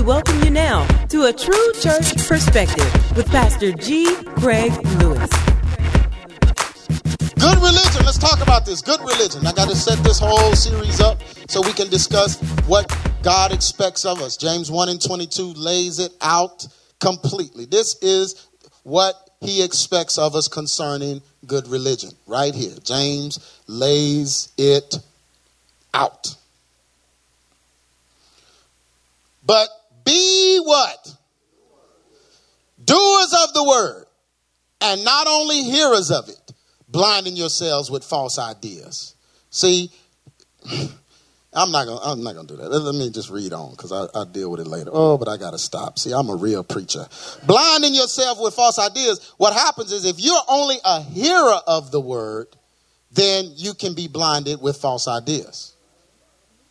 we welcome you now to a true church perspective with Pastor G. Craig Lewis. Good religion. Let's talk about this. Good religion. I got to set this whole series up so we can discuss what God expects of us. James 1 and 22 lays it out completely. This is what he expects of us concerning good religion. Right here. James lays it out. But be what? Doers of the word, and not only hearers of it, blinding yourselves with false ideas. See, I'm not gonna I'm not gonna do that. Let me just read on because I, I deal with it later. Oh, but I gotta stop. See, I'm a real preacher. Blinding yourself with false ideas. What happens is if you're only a hearer of the word, then you can be blinded with false ideas.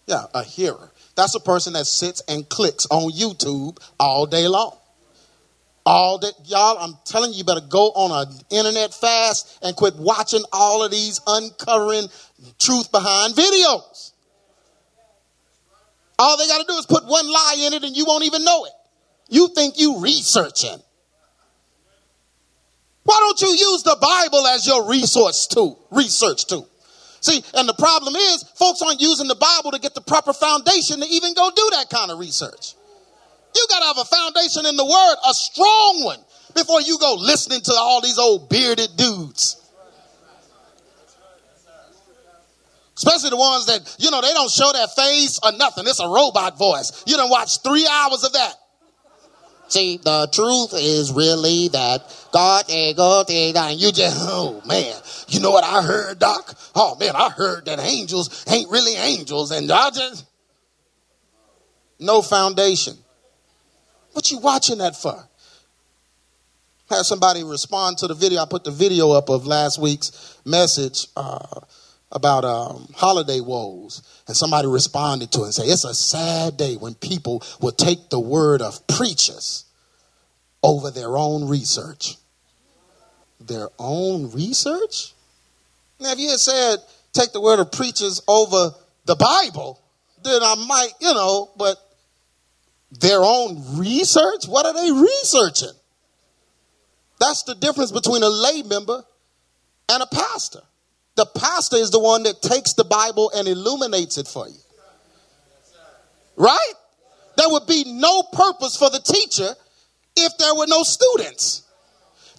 Yeah, a hearer. That's a person that sits and clicks on YouTube all day long. All that, y'all, I'm telling you, you better go on an internet fast and quit watching all of these uncovering truth behind videos. All they got to do is put one lie in it and you won't even know it. You think you researching. Why don't you use the Bible as your resource tool, research tool? See, and the problem is, folks aren't using the Bible to get the proper foundation to even go do that kind of research. You got to have a foundation in the Word, a strong one, before you go listening to all these old bearded dudes. Especially the ones that, you know, they don't show their face or nothing. It's a robot voice. You don't watch three hours of that. See, the truth is really that God God ain't and you just, oh man, you know what I heard, Doc? Oh man, I heard that angels ain't really angels, and I just no foundation. What you watching that for? Have somebody respond to the video. I put the video up of last week's message uh, about um, holiday woes, and somebody responded to it and say, "It's a sad day when people will take the word of preachers over their own research." Their own research? Now, if you had said, "Take the word of preachers over the Bible," then I might, you know, but their own research? What are they researching? That's the difference between a lay member and a pastor. The pastor is the one that takes the Bible and illuminates it for you. Right? There would be no purpose for the teacher if there were no students.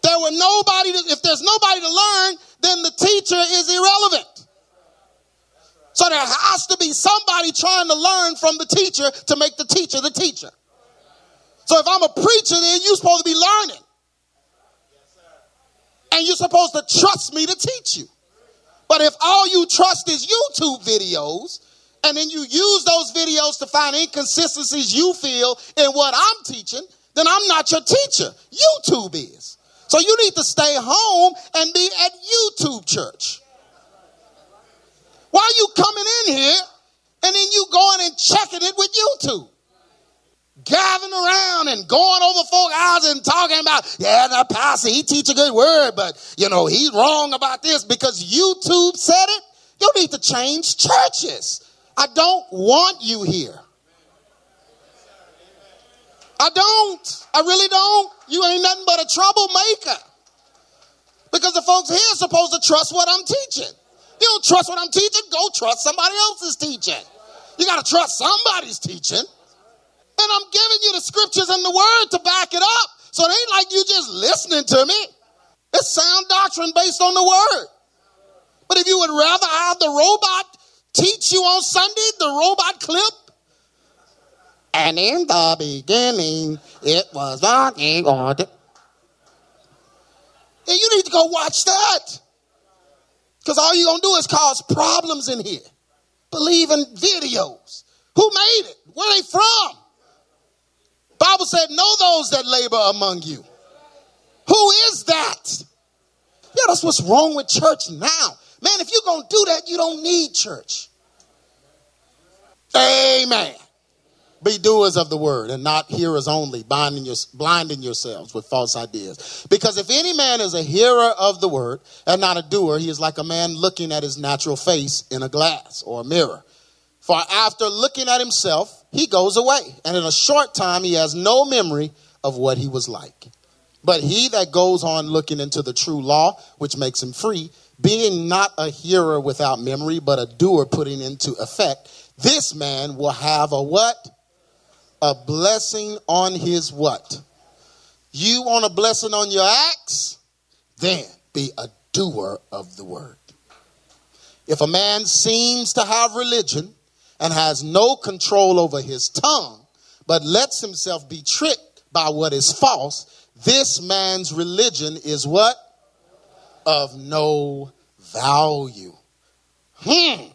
There were nobody, to, if there's nobody to learn, then the teacher is irrelevant. So there has to be somebody trying to learn from the teacher to make the teacher the teacher. So if I'm a preacher, then you're supposed to be learning. And you're supposed to trust me to teach you. But if all you trust is YouTube videos, and then you use those videos to find inconsistencies you feel in what I'm teaching, then I'm not your teacher. YouTube is. So you need to stay home and be at YouTube church. Why are you coming in here and then you going and checking it with YouTube? Gathering around and going over folk hours and talking about, yeah, the pastor, he teach a good word, but you know, he's wrong about this because YouTube said it. You need to change churches. I don't want you here. I don't. I really don't. You ain't nothing but a troublemaker. Because the folks here are supposed to trust what I'm teaching. You don't trust what I'm teaching, go trust somebody else's teaching. You got to trust somebody's teaching. And I'm giving you the scriptures and the word to back it up. So it ain't like you just listening to me. It's sound doctrine based on the word. But if you would rather have the robot teach you on Sunday, the robot clip, and in the beginning, it was on the. You need to go watch that. Because all you're going to do is cause problems in here. Believe in videos. Who made it? Where they from? Bible said, know those that labor among you. Who is that? Yeah, that's what's wrong with church now. Man, if you're going to do that, you don't need church. Amen. Be doers of the word and not hearers only, binding your, blinding yourselves with false ideas. Because if any man is a hearer of the word and not a doer, he is like a man looking at his natural face in a glass or a mirror. For after looking at himself, he goes away. And in a short time, he has no memory of what he was like. But he that goes on looking into the true law, which makes him free, being not a hearer without memory, but a doer putting into effect, this man will have a what? A blessing on his what? You want a blessing on your acts? Then be a doer of the word. If a man seems to have religion and has no control over his tongue, but lets himself be tricked by what is false, this man's religion is what? Of no value. Hmm.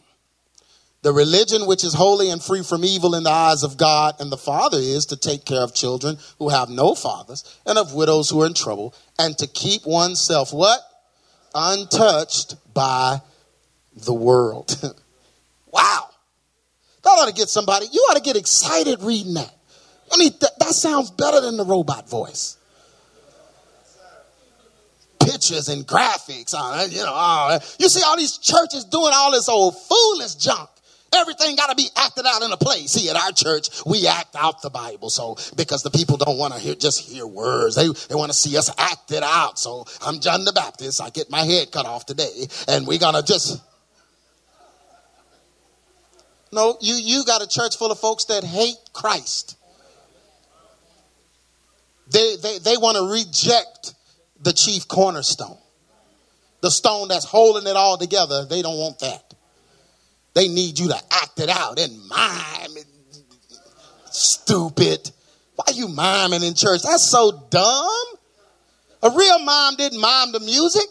The religion which is holy and free from evil in the eyes of God and the Father is to take care of children who have no fathers and of widows who are in trouble and to keep oneself what? Untouched by the world. wow. That ought to get somebody, you ought to get excited reading that. I mean, th- that sounds better than the robot voice pictures and graphics. Uh, you know, uh, you see all these churches doing all this old foolish junk. Everything got to be acted out in a play. See, at our church, we act out the Bible. So, because the people don't want to hear just hear words, they, they want to see us act it out. So, I'm John the Baptist. I get my head cut off today, and we're gonna just. No, you you got a church full of folks that hate Christ. They they they want to reject the chief cornerstone. The stone that's holding it all together, they don't want that. They need you to act it out and mime. Stupid. Why you miming in church? That's so dumb. A real mom didn't mime the music.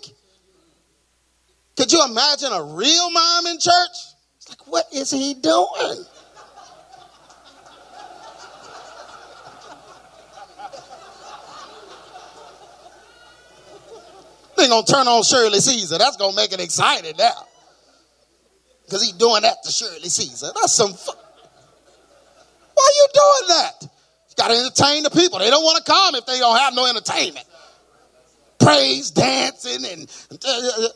Could you imagine a real mom in church? It's like, what is he doing? They gonna turn on Shirley Caesar. That's gonna make it exciting now. Because he's doing that to Shirley Caesar. That's some. Why are you doing that? You gotta entertain the people. They don't want to come if they don't have no entertainment. Praise, dancing, and uh,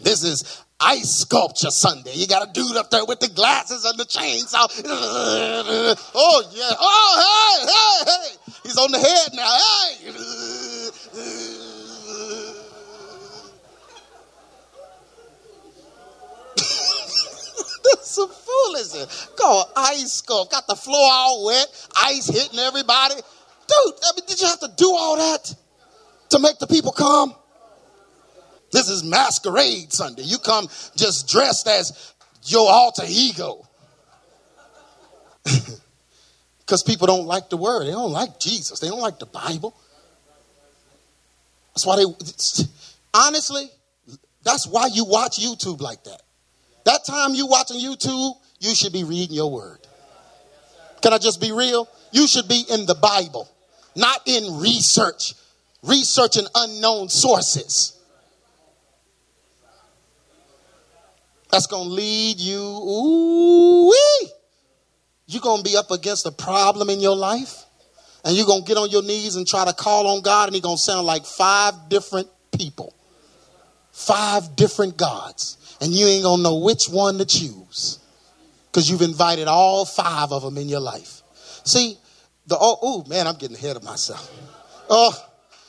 this is ice sculpture Sunday. You got a dude up there with the glasses and the chainsaw. Oh yeah. Oh hey hey hey. He's on the head now. Hey. That's foolishness. Called ice sculpt. Got the floor all wet, ice hitting everybody. Dude, I mean, did you have to do all that to make the people come? This is masquerade Sunday. You come just dressed as your alter ego. Because people don't like the word. They don't like Jesus. They don't like the Bible. That's why they, honestly, that's why you watch YouTube like that. That time you watching YouTube, you should be reading your word. Can I just be real? You should be in the Bible, not in research, researching unknown sources. That's going to lead you, ooh-wee. You're going to be up against a problem in your life, and you're going to get on your knees and try to call on God, and He's going to sound like five different people, five different gods and you ain't gonna know which one to choose because you've invited all five of them in your life. See, the oh, oh man, I'm getting ahead of myself. Oh,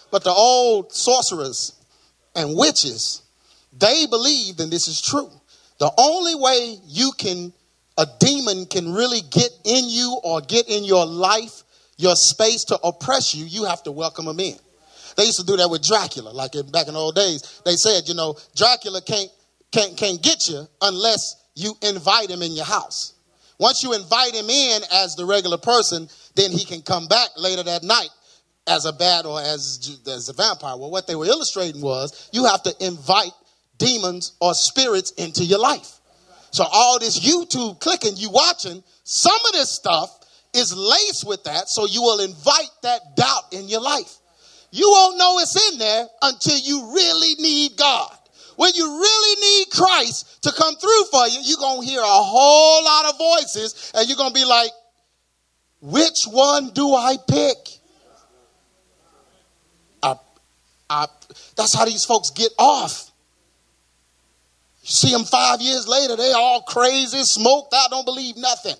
but the old sorcerers and witches, they believed, and this is true. The only way you can, a demon can really get in you or get in your life, your space to oppress you, you have to welcome them in. They used to do that with Dracula, like in, back in the old days. They said, you know, Dracula can't can't, can't get you unless you invite him in your house. Once you invite him in as the regular person, then he can come back later that night as a bat or as, as a vampire. Well, what they were illustrating was you have to invite demons or spirits into your life. So all this YouTube clicking, you watching, some of this stuff is laced with that, so you will invite that doubt in your life. You won't know it's in there until you really need God. When you really need Christ to come through for you, you're going to hear a whole lot of voices and you're going to be like, which one do I pick? I, I, that's how these folks get off. You see them five years later, they all crazy, smoked out, don't believe nothing.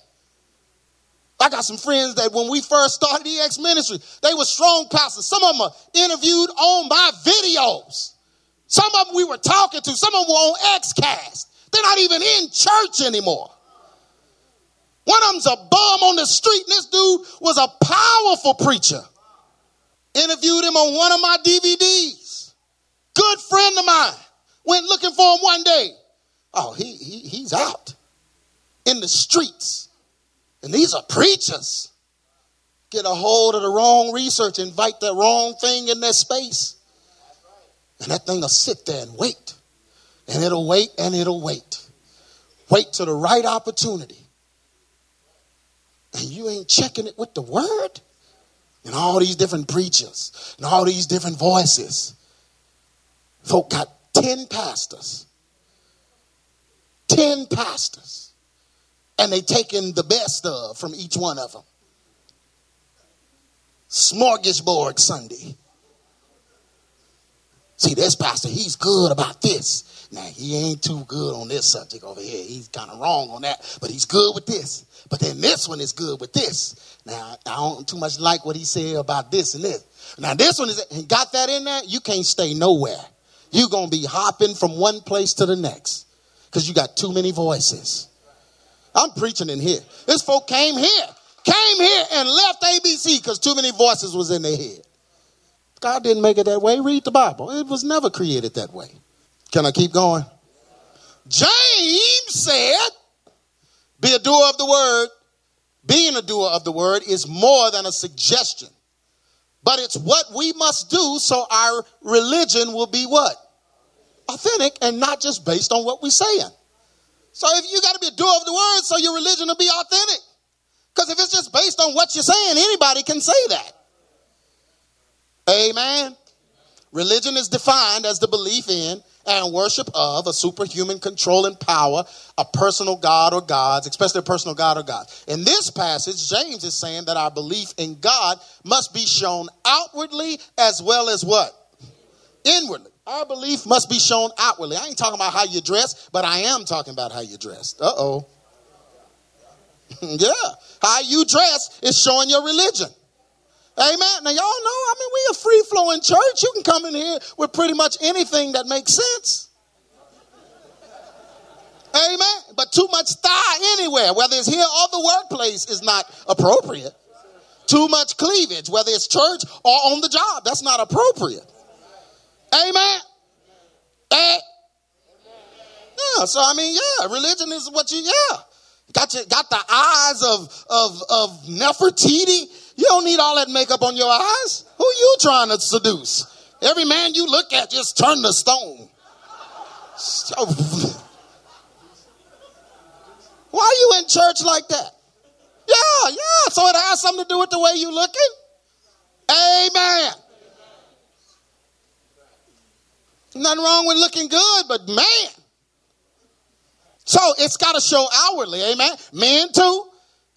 I got some friends that when we first started EX Ministry, they were strong pastors. Some of them are interviewed on my videos. Some of them we were talking to. Some of them were on Xcast. They're not even in church anymore. One of them's a bum on the street, and this dude was a powerful preacher. Interviewed him on one of my DVDs. Good friend of mine. Went looking for him one day. Oh, he, he he's out in the streets. And these are preachers. Get a hold of the wrong research, invite the wrong thing in their space. And that thing will sit there and wait. And it'll wait and it'll wait. Wait to the right opportunity. And you ain't checking it with the word. And all these different preachers and all these different voices. Folk got 10 pastors. 10 pastors and they taking the best of from each one of them. Smorgasbord Sunday. See, this pastor, he's good about this. Now, he ain't too good on this subject over here. He's kind of wrong on that, but he's good with this. But then this one is good with this. Now, I don't too much like what he said about this and this. Now, this one is, got that in there, you can't stay nowhere. You're going to be hopping from one place to the next because you got too many voices. I'm preaching in here. This folk came here, came here and left ABC because too many voices was in their head. God didn't make it that way. Read the Bible. It was never created that way. Can I keep going? James said, be a doer of the word. Being a doer of the word is more than a suggestion. But it's what we must do so our religion will be what? Authentic and not just based on what we're saying. So if you got to be a doer of the word, so your religion will be authentic. Because if it's just based on what you're saying, anybody can say that. Amen. Religion is defined as the belief in and worship of a superhuman controlling power, a personal God or gods, especially a personal God or gods. In this passage, James is saying that our belief in God must be shown outwardly as well as what? Inwardly. Our belief must be shown outwardly. I ain't talking about how you dress, but I am talking about how you dress. Uh oh. yeah. How you dress is showing your religion. Amen. Now, y'all know, I mean, we a free flowing church. You can come in here with pretty much anything that makes sense. Amen. But too much thigh anywhere, whether it's here or the workplace, is not appropriate. Too much cleavage, whether it's church or on the job, that's not appropriate. Amen. Eh? Yeah, so I mean, yeah, religion is what you, yeah. Got you, got the eyes of, of, of Nefertiti. You don't need all that makeup on your eyes. Who you trying to seduce? Every man you look at just turn to stone. Why are you in church like that? Yeah, yeah. So it has something to do with the way you looking. Amen. Nothing wrong with looking good, but man. So it's got to show outwardly, amen. Men too.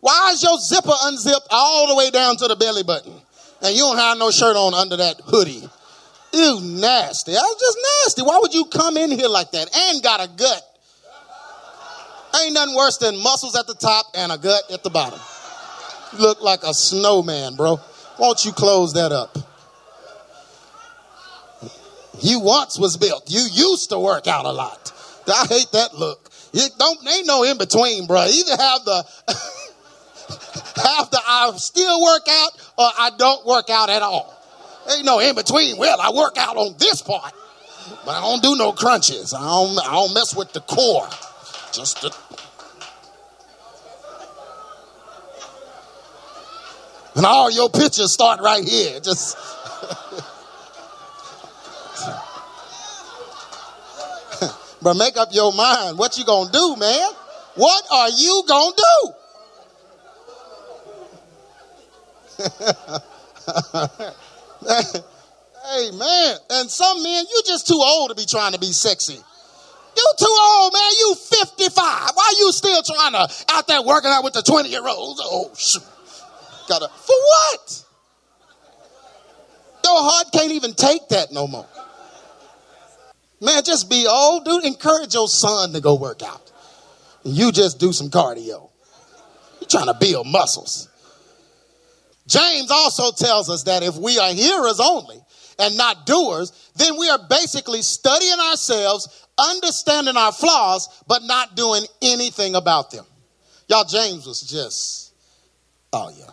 Why is your zipper unzipped all the way down to the belly button? And you don't have no shirt on under that hoodie. Ew, nasty. That's just nasty. Why would you come in here like that and got a gut? Ain't nothing worse than muscles at the top and a gut at the bottom. You look like a snowman, bro. Won't you close that up? You once was built. You used to work out a lot. I hate that look. You don't ain't no in between, bro. Either have the the I still work out or I don't work out at all. Ain't no in between. Well, I work out on this part, but I don't do no crunches. I don't I don't mess with the core. Just the and all your pictures start right here. Just But make up your mind. What you gonna do, man? What are you gonna do? hey man, and some men, you just too old to be trying to be sexy. You too old, man. You 55. Why you still trying to out there working out with the 20 year olds? Oh shoot. Gotta for what? Your heart can't even take that no more. Man, just be old, dude. Encourage your son to go work out. And you just do some cardio. You trying to build muscles. James also tells us that if we are hearers only and not doers, then we are basically studying ourselves, understanding our flaws, but not doing anything about them. Y'all, James was just, oh yeah.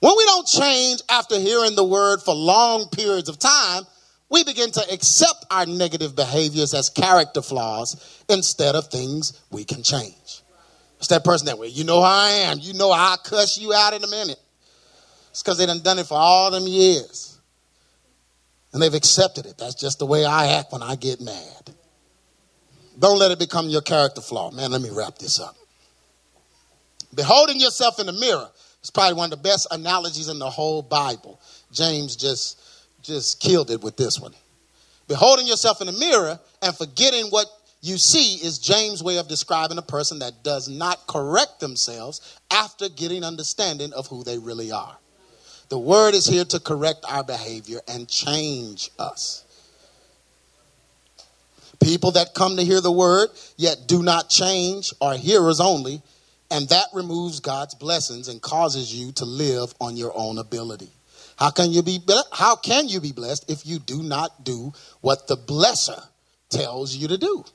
When we don't change after hearing the word for long periods of time, we begin to accept our negative behaviors as character flaws instead of things we can change. It's that person that way. You know how I am. You know I'll cuss you out in a minute. It's because they done done it for all them years. And they've accepted it. That's just the way I act when I get mad. Don't let it become your character flaw. Man, let me wrap this up. Beholding yourself in the mirror is probably one of the best analogies in the whole Bible. James just just killed it with this one. Beholding yourself in the mirror and forgetting what you see is James' way of describing a person that does not correct themselves after getting understanding of who they really are. The word is here to correct our behavior and change us. People that come to hear the word yet do not change are hearers only, and that removes God's blessings and causes you to live on your own ability. How can you be how can you be blessed if you do not do what the blesser tells you to do?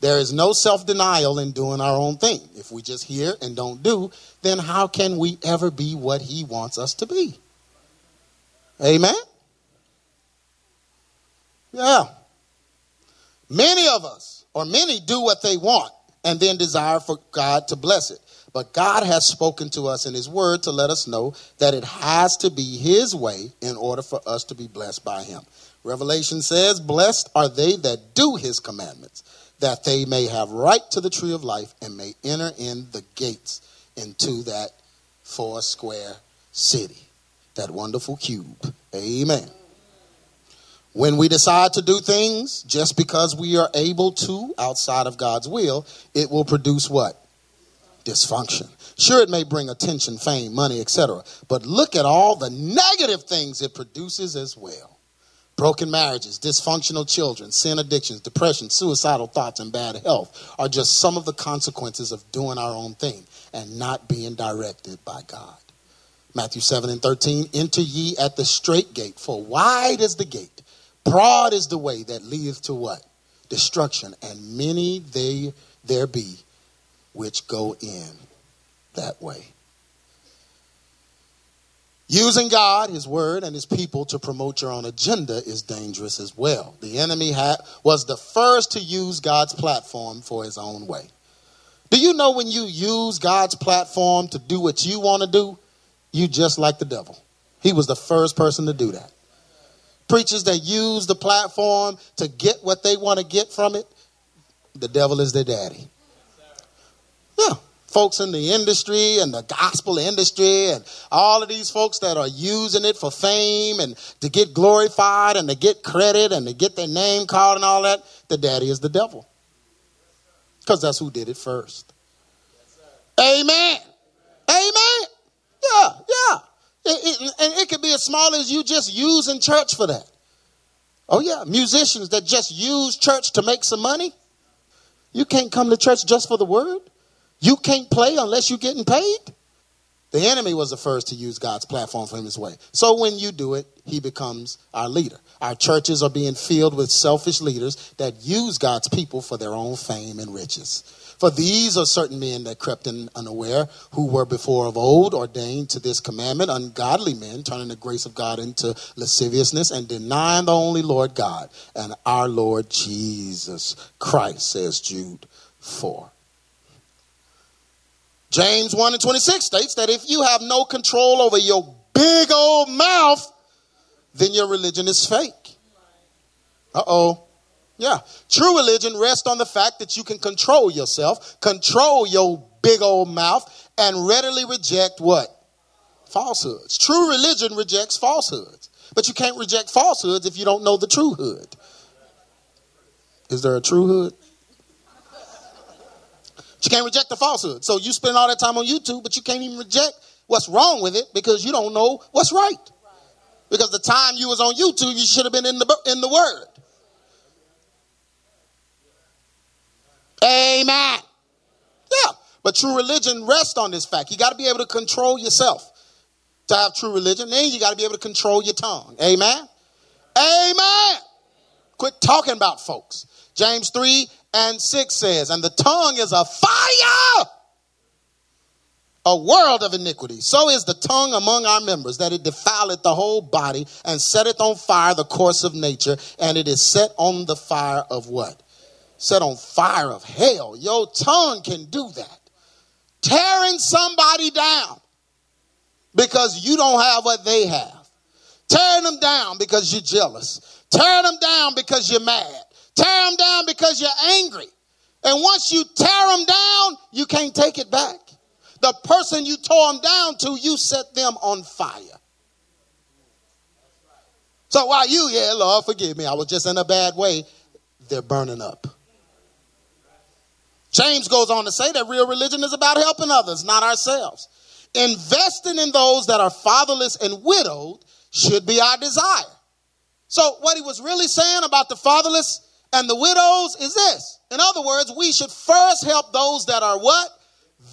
There is no self-denial in doing our own thing. If we just hear and don't do, then how can we ever be what he wants us to be? Amen. Yeah. Many of us, or many, do what they want and then desire for God to bless it. But God has spoken to us in His Word to let us know that it has to be His way in order for us to be blessed by Him. Revelation says, Blessed are they that do His commandments, that they may have right to the tree of life and may enter in the gates into that four square city, that wonderful cube. Amen. When we decide to do things just because we are able to outside of God's will, it will produce what? dysfunction. Sure, it may bring attention, fame, money, etc. But look at all the negative things it produces as well. Broken marriages, dysfunctional children, sin addictions, depression, suicidal thoughts, and bad health are just some of the consequences of doing our own thing and not being directed by God. Matthew 7 and 13 Enter ye at the straight gate, for wide is the gate, broad is the way that leadeth to what? Destruction, and many they there be which go in that way. Using God, His Word, and His people to promote your own agenda is dangerous as well. The enemy had, was the first to use God's platform for his own way. Do you know when you use God's platform to do what you want to do, you just like the devil? He was the first person to do that. Preachers that use the platform to get what they want to get from it, the devil is their daddy. Yeah. Folks in the industry and the gospel industry and all of these folks that are using it for fame and to get glorified and to get credit and to get their name called and all that, the daddy is the devil. Because that's who did it first. Amen. Amen. Yeah, yeah. It, it, and it could be as small as you just using church for that. Oh, yeah. Musicians that just use church to make some money. You can't come to church just for the word. You can't play unless you're getting paid. The enemy was the first to use God's platform for him his way. So when you do it, he becomes our leader. Our churches are being filled with selfish leaders that use God's people for their own fame and riches. For these are certain men that crept in unaware, who were before of old ordained to this commandment, ungodly men, turning the grace of God into lasciviousness and denying the only Lord God and our Lord Jesus Christ, says Jude 4. James 1 and 26 states that if you have no control over your big old mouth, then your religion is fake. Uh oh. Yeah. True religion rests on the fact that you can control yourself, control your big old mouth, and readily reject what? Falsehoods. True religion rejects falsehoods. But you can't reject falsehoods if you don't know the true hood. Is there a true hood? You can't reject the falsehood. So you spend all that time on YouTube, but you can't even reject what's wrong with it because you don't know what's right. Because the time you was on YouTube, you should have been in the in the Word. Amen. Yeah. But true religion rests on this fact. You got to be able to control yourself to have true religion. Then you got to be able to control your tongue. Amen. Amen. Quit talking about folks. James 3 and 6 says, And the tongue is a fire, a world of iniquity. So is the tongue among our members, that it defileth the whole body and setteth on fire the course of nature, and it is set on the fire of what? Set on fire of hell. Your tongue can do that. Tearing somebody down because you don't have what they have. Tearing them down because you're jealous Tear them down because you're mad. Tear them down because you're angry. And once you tear them down, you can't take it back. The person you tore them down to, you set them on fire. So while you, yeah, Lord, forgive me, I was just in a bad way, they're burning up. James goes on to say that real religion is about helping others, not ourselves. Investing in those that are fatherless and widowed should be our desire. So, what he was really saying about the fatherless and the widows is this. In other words, we should first help those that are what?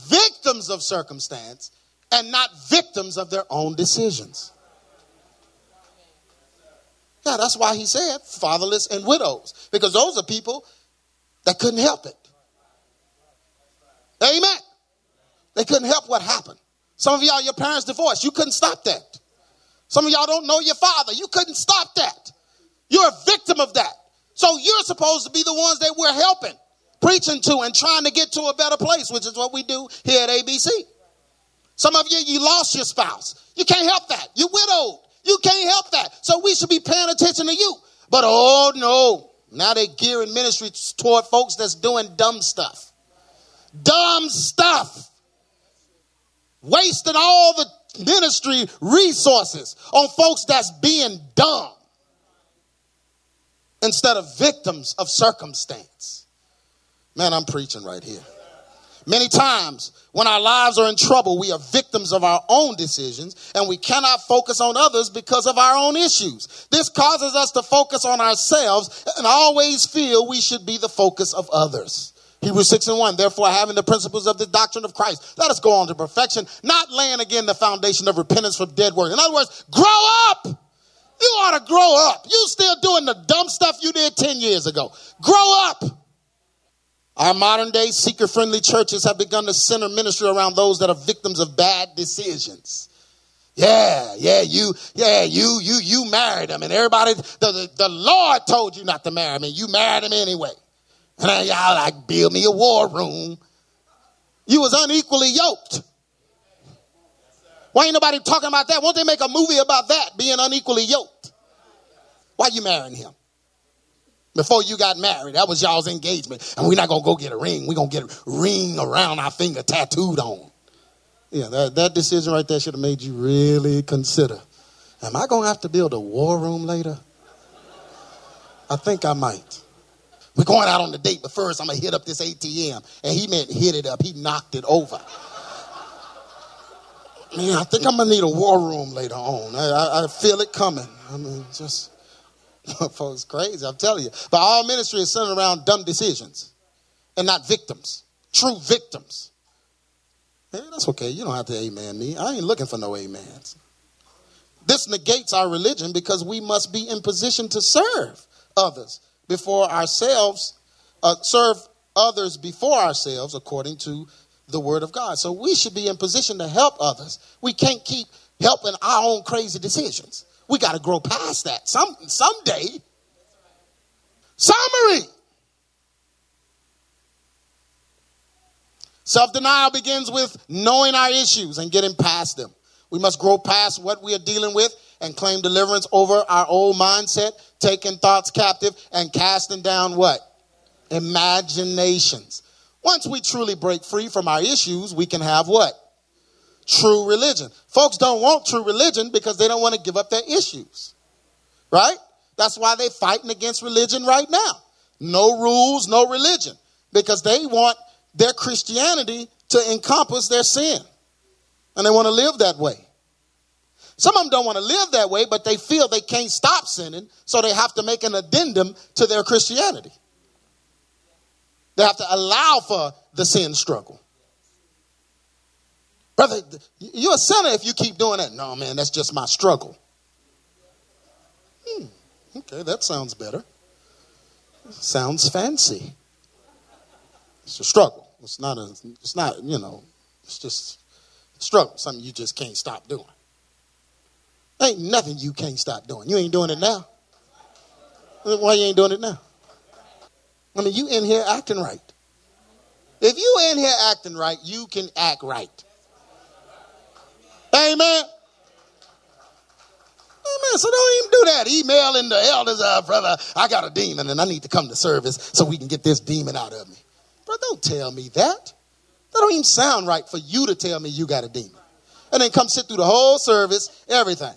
Victims of circumstance and not victims of their own decisions. Yeah, that's why he said fatherless and widows, because those are people that couldn't help it. Amen. They couldn't help what happened. Some of y'all, your parents divorced. You couldn't stop that. Some of y'all don't know your father. You couldn't stop that. You're a victim of that. So you're supposed to be the ones that we're helping, preaching to, and trying to get to a better place, which is what we do here at ABC. Some of you, you lost your spouse. You can't help that. You're widowed. You can't help that. So we should be paying attention to you. But oh no, now they're gearing ministry toward folks that's doing dumb stuff. Dumb stuff. Wasting all the ministry resources on folks that's being dumb instead of victims of circumstance. Man, I'm preaching right here. Many times, when our lives are in trouble, we are victims of our own decisions and we cannot focus on others because of our own issues. This causes us to focus on ourselves and always feel we should be the focus of others. Hebrews 6 and 1. Therefore, having the principles of the doctrine of Christ, let us go on to perfection, not laying again the foundation of repentance from dead works. In other words, grow up. You ought to grow up. You still doing the dumb stuff you did 10 years ago. Grow up. Our modern day seeker friendly churches have begun to center ministry around those that are victims of bad decisions. Yeah, yeah, you, yeah, you, you, you married him, and everybody, the, the, the Lord told you not to marry me. You married him anyway. And I, y'all like build me a war room. You was unequally yoked. Why ain't nobody talking about that? Won't they make a movie about that, being unequally yoked? Why you marrying him? Before you got married, that was y'all's engagement. And we're not to go get a ring. We're to get a ring around our finger tattooed on. Yeah, that, that decision right there should have made you really consider. Am I to have to build a war room later? I think I might. We're going out on the date, but first I'm to hit up this ATM. And he meant hit it up. He knocked it over. Man, I think I'm gonna need a war room later on. I, I, I feel it coming. I mean, just folks, crazy. I'm telling you. But all ministry is centered around dumb decisions, and not victims. True victims. Hey, that's okay. You don't have to amen me. I ain't looking for no amens. This negates our religion because we must be in position to serve others before ourselves, uh, serve others before ourselves, according to the word of God. So we should be in position to help others. We can't keep helping our own crazy decisions. We got to grow past that. Some someday. Summary. Self denial begins with knowing our issues and getting past them. We must grow past what we are dealing with and claim deliverance over our old mindset, taking thoughts captive and casting down what? Imaginations. Once we truly break free from our issues, we can have what? True religion. Folks don't want true religion because they don't want to give up their issues. Right? That's why they're fighting against religion right now. No rules, no religion. Because they want their Christianity to encompass their sin. And they want to live that way. Some of them don't want to live that way, but they feel they can't stop sinning, so they have to make an addendum to their Christianity. They have to allow for the sin struggle. Brother, you're a sinner if you keep doing that. No, man, that's just my struggle. Hmm, okay, that sounds better. Sounds fancy. It's a struggle. It's not a, it's not, you know, it's just a struggle, something you just can't stop doing. Ain't nothing you can't stop doing. You ain't doing it now. Why you ain't doing it now? I mean, you in here acting right. If you in here acting right, you can act right. Amen. Amen. So don't even do that. Emailing the elders, uh, brother, I got a demon and I need to come to service so we can get this demon out of me. Bro, don't tell me that. That don't even sound right for you to tell me you got a demon. And then come sit through the whole service, everything.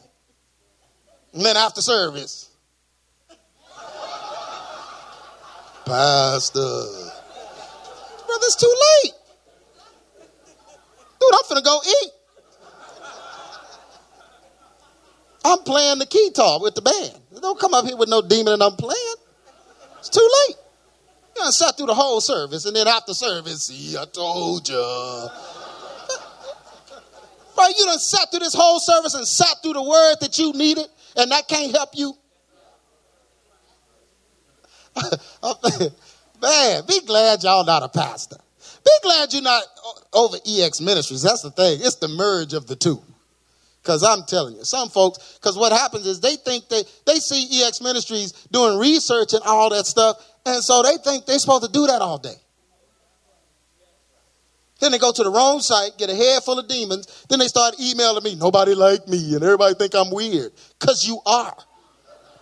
And then after service, Pastor, brother, it's too late. Dude, I'm finna go eat. I'm playing the guitar with the band. Don't come up here with no demon and I'm playing. It's too late. You done sat through the whole service, and then after service, see, I told you. Right, you done sat through this whole service and sat through the word that you needed, and that can't help you. Man, be glad y'all not a pastor. Be glad you're not over EX Ministries. That's the thing. It's the merge of the two. Because I'm telling you, some folks, because what happens is they think they, they see EX Ministries doing research and all that stuff, and so they think they're supposed to do that all day. Then they go to the wrong site, get a head full of demons. Then they start emailing me, nobody like me, and everybody think I'm weird. Because you are.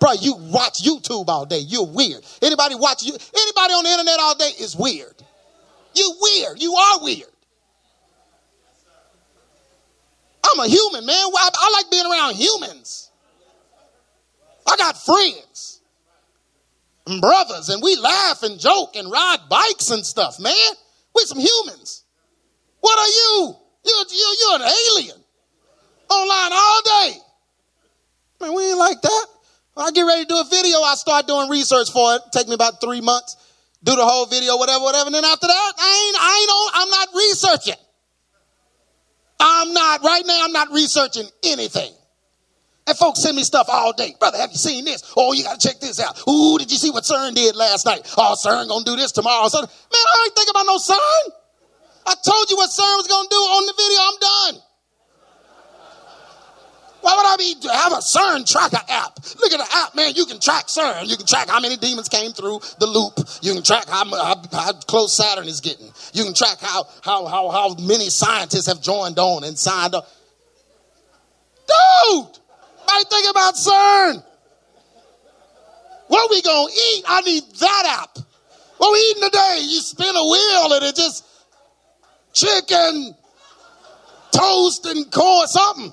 Bro, you watch YouTube all day. You're weird. Anybody watch you? Anybody on the internet all day is weird. You weird. You are weird. I'm a human, man. I, like being around humans. I got friends and brothers, and we laugh and joke and ride bikes and stuff, man. We're some humans. What are you? You're, you're, you're an alien. Online all day. Man, we ain't like that. I get ready to do a video, I start doing research for it. Take me about three months. Do the whole video, whatever, whatever. And then after that, I ain't, I ain't on, I'm not researching. I'm not, right now, I'm not researching anything. And folks send me stuff all day. Brother, have you seen this? Oh, you got to check this out. Ooh, did you see what CERN did last night? Oh, CERN going to do this tomorrow. So, man, I ain't thinking about no CERN. I told you what CERN was going to do on the video. I'm done. Why would I be have a CERN tracker app? Look at the app, man. You can track CERN. You can track how many demons came through the loop. You can track how, how, how close Saturn is getting. You can track how, how, how, how many scientists have joined on and signed up. Dude, I think about CERN. What we gonna eat? I need that app. What we eating today? You spin a wheel and it just chicken, toast, and corn, something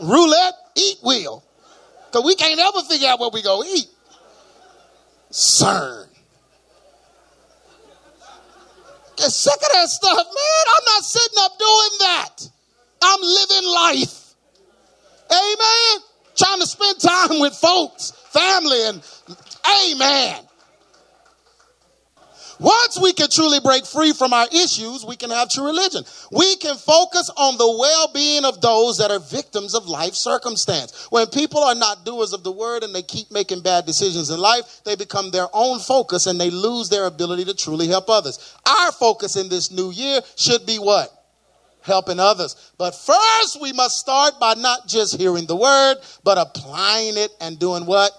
roulette, eat wheel. Because we can't ever figure out what we go eat. CERN. Get sick of that stuff, man. I'm not sitting up doing that. I'm living life. Amen. Trying to spend time with folks, family, and amen. Once we can truly break free from our issues, we can have true religion. We can focus on the well being of those that are victims of life circumstance. When people are not doers of the word and they keep making bad decisions in life, they become their own focus and they lose their ability to truly help others. Our focus in this new year should be what? Helping others. But first, we must start by not just hearing the word, but applying it and doing what?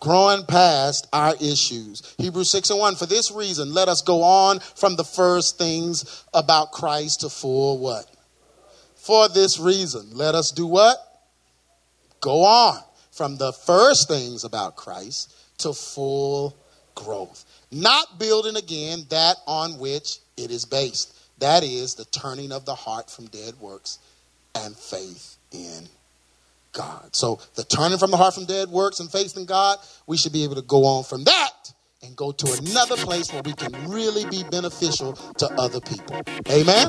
Growing past our issues. Hebrews 6 and 1. For this reason, let us go on from the first things about Christ to full what? For this reason, let us do what? Go on from the first things about Christ to full growth. Not building again that on which it is based. That is the turning of the heart from dead works and faith in God. So the turning from the heart from dead works and faith in God, we should be able to go on from that and go to another place where we can really be beneficial to other people. Amen.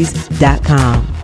ministries.com.